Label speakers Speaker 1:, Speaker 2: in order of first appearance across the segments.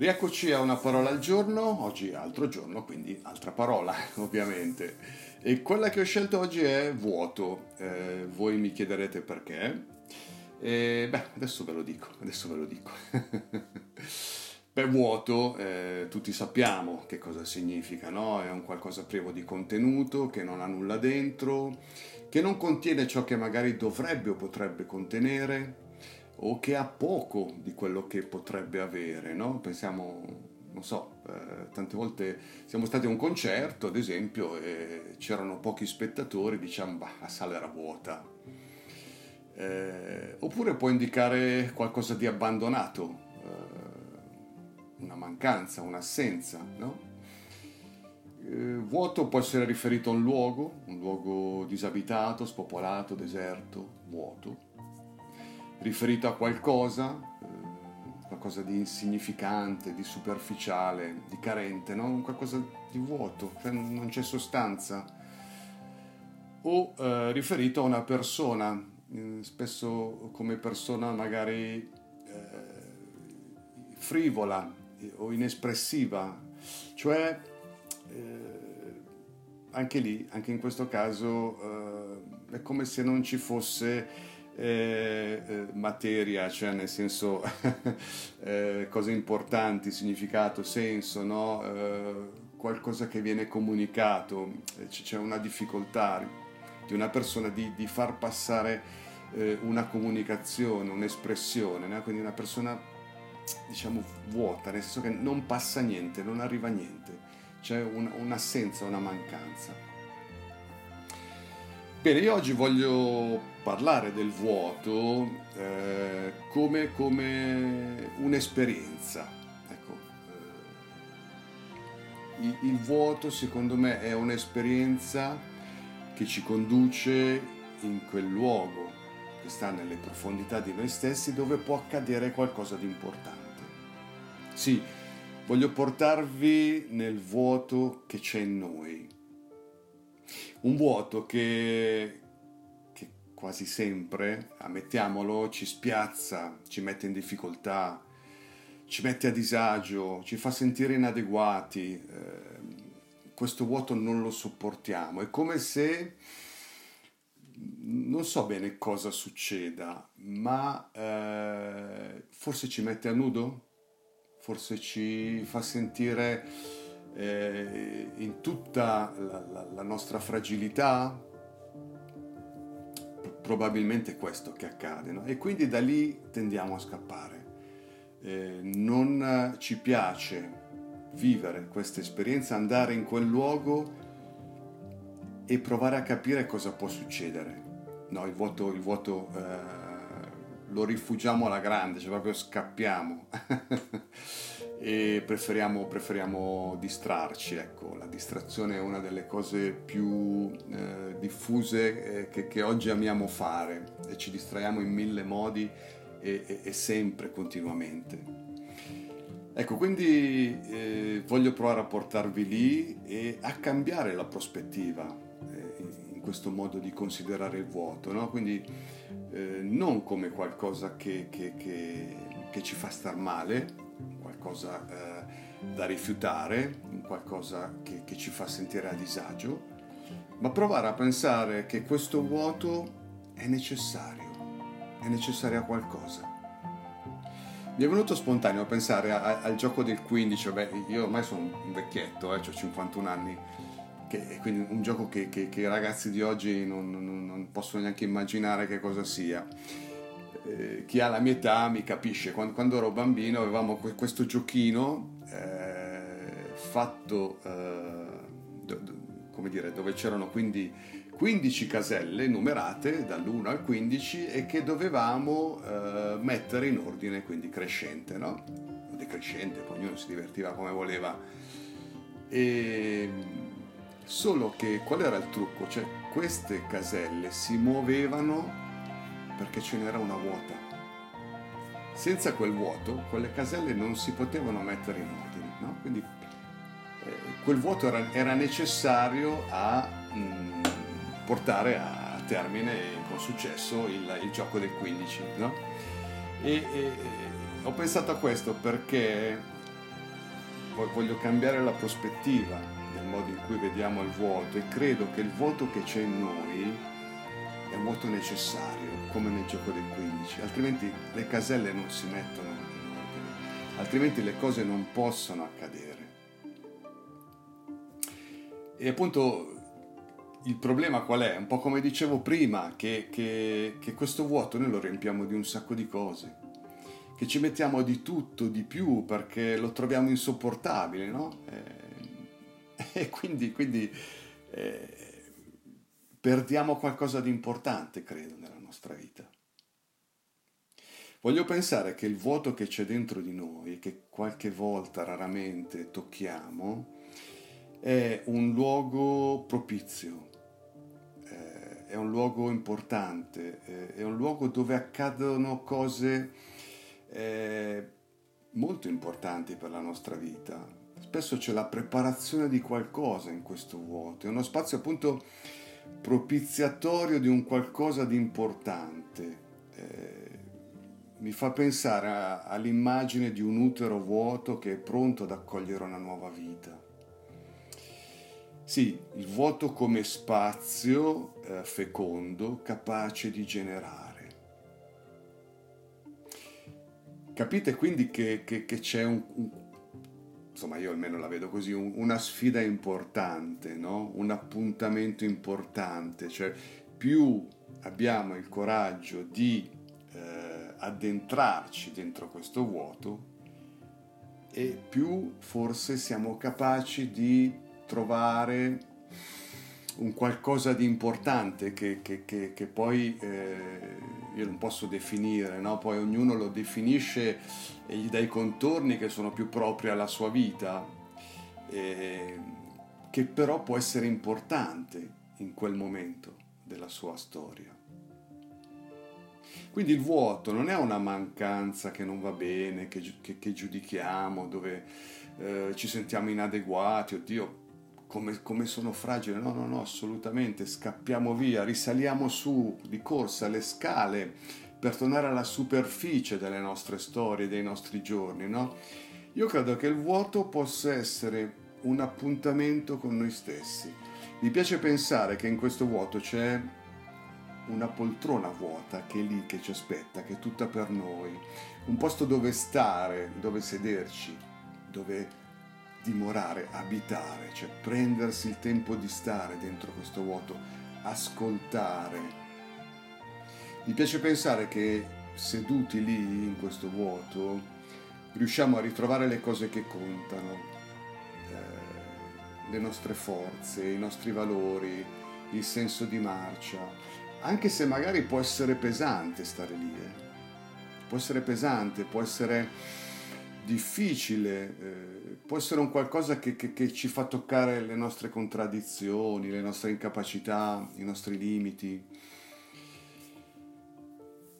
Speaker 1: Rieccoci a una parola al giorno, oggi altro giorno, quindi altra parola ovviamente. E quella che ho scelto oggi è vuoto. Eh, voi mi chiederete perché. E, beh, adesso ve lo dico, adesso ve lo dico. beh, vuoto, eh, tutti sappiamo che cosa significa, no? È un qualcosa privo di contenuto, che non ha nulla dentro, che non contiene ciò che magari dovrebbe o potrebbe contenere o che ha poco di quello che potrebbe avere, no? Pensiamo, non so, eh, tante volte siamo stati a un concerto, ad esempio, e c'erano pochi spettatori, diciamo, bah, la sala era vuota. Eh, oppure può indicare qualcosa di abbandonato, mancanza, un'assenza, no? Eh, vuoto può essere riferito a un luogo, un luogo disabitato, spopolato, deserto, vuoto riferito a qualcosa, eh, qualcosa di insignificante, di superficiale, di carente, no? qualcosa di vuoto, cioè non c'è sostanza, o eh, riferito a una persona, eh, spesso come persona magari frivola o inespressiva, cioè eh, anche lì, anche in questo caso, eh, è come se non ci fosse eh, eh, materia, cioè nel senso eh, cose importanti, significato, senso, no? Qualcosa che viene comunicato, c'è una difficoltà di una persona di, di far passare una comunicazione, un'espressione, no? quindi una persona diciamo vuota, nel senso che non passa niente, non arriva niente, c'è un, un'assenza, una mancanza. Bene, io oggi voglio parlare del vuoto eh, come, come, un'esperienza. Ecco, eh, il, il vuoto secondo me è un'esperienza che ci conduce in quel luogo che sta nelle profondità di noi stessi dove può accadere qualcosa di importante. Sì, voglio portarvi nel vuoto che c'è in noi un vuoto che, che quasi sempre, ammettiamolo, ci spiazza, ci mette in difficoltà, ci mette a disagio, ci fa sentire inadeguati. Eh, questo vuoto non lo sopportiamo. È come se non so bene cosa succeda, ma eh, forse ci mette a nudo, forse ci fa sentire eh, in tutta la, la, la nostra fragilità, probabilmente è questo che accade no? e quindi da lì tendiamo a scappare. Eh, non ci piace vivere questa esperienza, andare in quel luogo e provare a capire cosa può succedere. No, il vuoto, il vuoto eh, lo rifugiamo alla grande, cioè proprio scappiamo. e preferiamo, preferiamo distrarci. Ecco, la distrazione è una delle cose più eh, diffuse eh, che, che, oggi amiamo fare e ci distraiamo in mille modi e, e, e sempre, continuamente. Ecco, quindi eh, voglio provare a portarvi lì e a cambiare la prospettiva questo modo di considerare il vuoto, no? quindi eh, non come qualcosa che, che, che ci fa star male, qualcosa eh, da rifiutare, qualcosa che, che ci fa sentire a disagio, ma provare a pensare che questo vuoto è necessario, è necessario a qualcosa. Mi è venuto spontaneo pensare a, a, al gioco del 15, beh, io ormai sono un vecchietto, eh, ho 51 anni, che, quindi un gioco che, che, che, i ragazzi di oggi non, non, non possono neanche immaginare che cosa sia eh, chi ha la mia età mi capisce, quando, quando ero bambino avevamo questo giochino eh, fatto, eh, do, do, come dire, dove c'erano quindi 15 caselle numerate dall'1 al 15 e che dovevamo eh, mettere in ordine quindi crescente, no? Decrescente, poi ognuno si divertiva come voleva. E, solo che qual era il trucco? Cioè queste caselle si muovevano perché ce n'era una vuota. Senza quel vuoto, quelle caselle non si potevano mettere in ordine, no? Quindi eh, quel vuoto era, era necessario a mh, mm, portare a termine con successo il, il gioco del 15. No? E, e, ho pensato a questo perché voglio cambiare la prospettiva modo in cui vediamo il vuoto e credo che il vuoto che c'è in noi è un vuoto necessario, come nel gioco del 15, altrimenti le caselle non si mettono in ordine, altrimenti le cose non possono accadere. E appunto il problema qual è? Un po' come dicevo prima, che, che, che questo vuoto noi lo riempiamo di un sacco di cose che ci mettiamo di tutto, di più, perché lo troviamo insopportabile, no? E, e quindi, quindi eh, perdiamo qualcosa di importante, credo, nella nostra vita. Voglio pensare che il vuoto che c'è dentro di noi, che qualche volta raramente tocchiamo, è un luogo propizio, eh, è un luogo importante, eh, è un luogo dove accadono cose eh, molto importanti per la nostra vita. Spesso c'è la preparazione di qualcosa in questo vuoto, è uno spazio appunto propiziatorio di un qualcosa di importante. Eh, mi fa pensare a, all'immagine di un utero vuoto che è pronto ad accogliere una nuova vita. Sì, il vuoto come spazio eh, fecondo capace di generare. Capite quindi che, che, che c'è un, un, insomma io almeno la vedo così, un, una sfida importante, no? un appuntamento importante, cioè più abbiamo il coraggio di eh, addentrarci dentro questo vuoto e più forse siamo capaci di trovare un qualcosa di importante che, che, che, che poi eh, io non posso definire, no? poi ognuno lo definisce e gli dà i contorni che sono più propri alla sua vita, eh, che però può essere importante in quel momento della sua storia. Quindi il vuoto non è una mancanza che non va bene, che, giudichiamo, dove eh, ci sentiamo inadeguati, oddio, come, come, sono fragile, no, no, no, assolutamente, scappiamo via, risaliamo su di corsa le scale per tornare alla superficie delle nostre storie, dei nostri giorni, no? Io credo che il vuoto possa essere un appuntamento con noi stessi. Mi piace pensare che in questo vuoto c'è una poltrona vuota che è lì, che ci aspetta, che è tutta per noi, un posto dove stare, dove sederci, dove dimorare, abitare, cioè prendersi il tempo di stare dentro questo vuoto, ascoltare. Mi piace pensare che seduti lì in questo vuoto riusciamo a ritrovare le cose che contano, eh, le nostre forze, i nostri valori, il senso di marcia, anche se magari può essere pesante stare lì, eh. può essere pesante, può essere difficile, eh, può essere un qualcosa che, che, che, ci fa toccare le nostre contraddizioni, le nostre incapacità, i nostri limiti.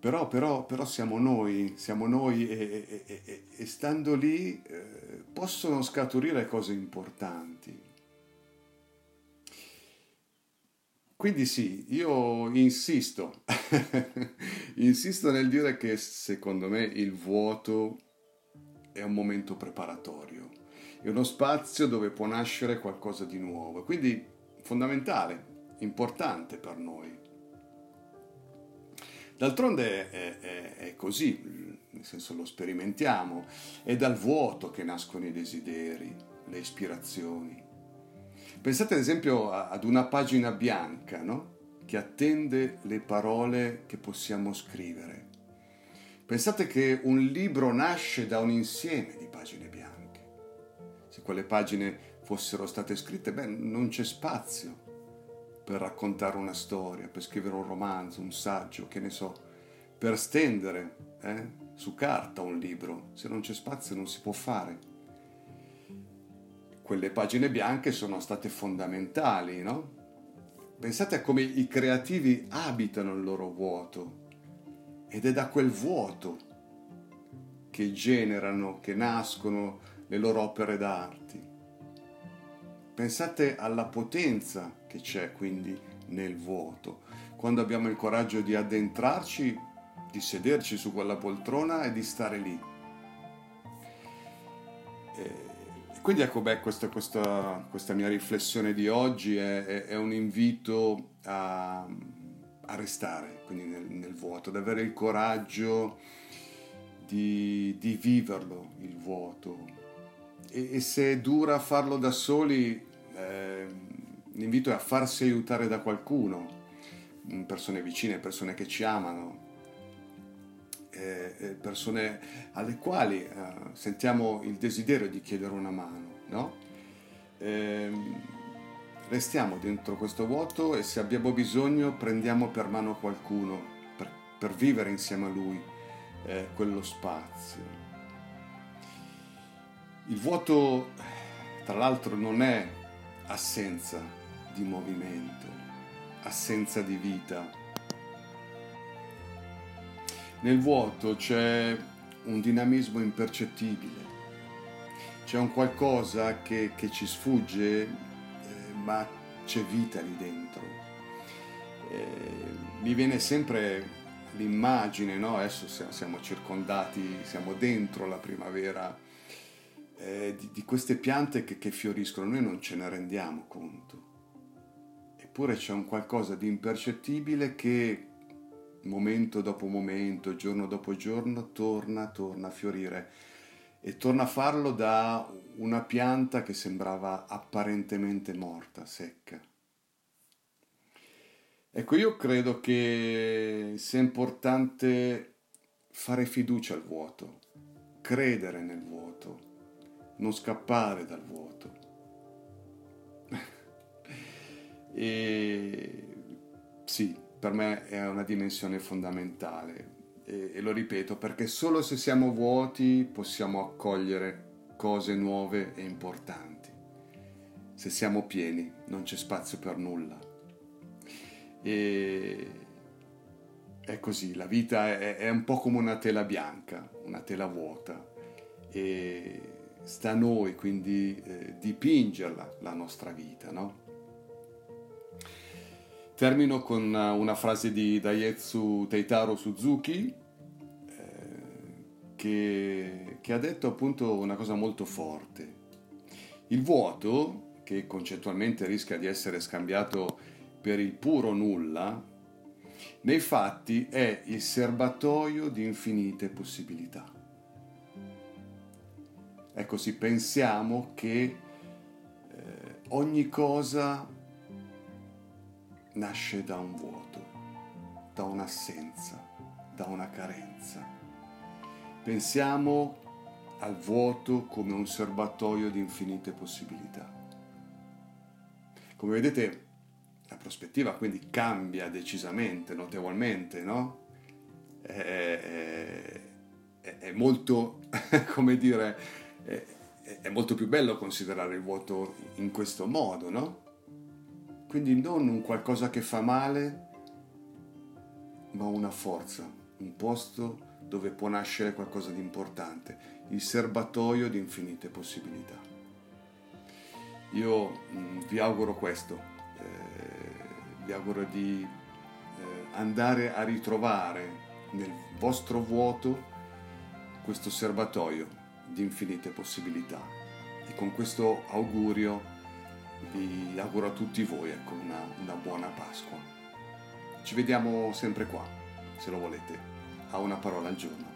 Speaker 1: Però, però, però siamo noi, siamo noi e, e, e, e stando lì eh, possono scaturire cose importanti. Quindi sì, io insisto, insisto nel dire che secondo me il vuoto è un momento preparatorio, è uno spazio dove può nascere qualcosa di nuovo, quindi fondamentale, importante per noi. D'altronde è, è, è, così, nel senso lo sperimentiamo, è dal vuoto che nascono i desideri, le ispirazioni. Pensate ad esempio ad una pagina bianca, no? che attende le parole che possiamo scrivere Pensate che un libro nasce da un insieme di pagine bianche. Se quelle pagine fossero state scritte, beh, non c'è spazio per raccontare una storia, per scrivere un romanzo, un saggio, che ne so, per stendere eh, su carta un libro. Se non c'è spazio non si può fare. Quelle pagine bianche sono state fondamentali, no? Pensate a come i creativi abitano il loro vuoto ed è da quel vuoto che generano, che nascono le loro opere d'arte. Pensate alla potenza che c'è quindi nel vuoto, quando abbiamo il coraggio di addentrarci, di sederci su quella poltrona e di stare lì. E quindi ecco, beh, questa, questa, questa, mia riflessione di oggi è, è, è un invito a, a restare quindi nel, nel, vuoto, ad avere il coraggio di, di viverlo, il vuoto. E, e, se è dura farlo da soli, eh, l'invito è a farsi aiutare da qualcuno, persone vicine, persone che ci amano, eh, persone alle quali eh, sentiamo il desiderio di chiedere una mano, no? Restiamo dentro questo vuoto e se abbiamo bisogno prendiamo per mano qualcuno per, per vivere insieme a lui eh, quello spazio. Il vuoto, tra l'altro, non è assenza di movimento, assenza di vita nel vuoto c'è un dinamismo impercettibile, c'è un qualcosa che, che ci sfugge, ma c'è vita lì dentro. Eh, mi viene sempre l'immagine, no? adesso siamo circondati, siamo dentro la primavera, eh, di, di, queste piante che, che fioriscono, noi non ce ne rendiamo conto. Eppure c'è un qualcosa di impercettibile che momento dopo momento, giorno dopo giorno, torna, torna a fiorire e torna a farlo da una pianta che sembrava apparentemente morta, secca. Ecco, io credo che sia importante fare fiducia al vuoto, credere nel vuoto, non scappare dal vuoto. e sì, per me è una dimensione fondamentale e, e, lo ripeto perché solo se siamo vuoti possiamo accogliere cose nuove e importanti. Se siamo pieni non c'è spazio per nulla. E è così, la vita è, è un po' come una tela bianca, una tela vuota e sta a noi quindi eh, dipingerla la nostra vita, no? Termino con eh, una frase di Daietsu Teitaro Suzuki che, che ha detto appunto una cosa molto forte. Il vuoto, che concettualmente rischia di essere scambiato per il puro nulla, nei fatti è il serbatoio di infinite possibilità. Ecco, sì, pensiamo che eh, ogni cosa nasce da un vuoto, da un'assenza, da una carenza. Pensiamo al vuoto come un serbatoio di infinite possibilità. Come vedete, la prospettiva quindi cambia decisamente, notevolmente, no? È, è, è molto, come dire, è, è molto più bello considerare il vuoto in questo modo, no? Quindi non un qualcosa che fa male, ma una forza, un posto dove può nascere qualcosa di importante, il serbatoio di infinite possibilità. Io mh, mm, vi auguro questo, eh, vi auguro di eh, andare a ritrovare nel vostro vuoto questo serbatoio di infinite possibilità e con questo augurio vi auguro a tutti voi ecco, una, una buona Pasqua. Ci vediamo sempre qua, se lo volete, a una parola al giorno.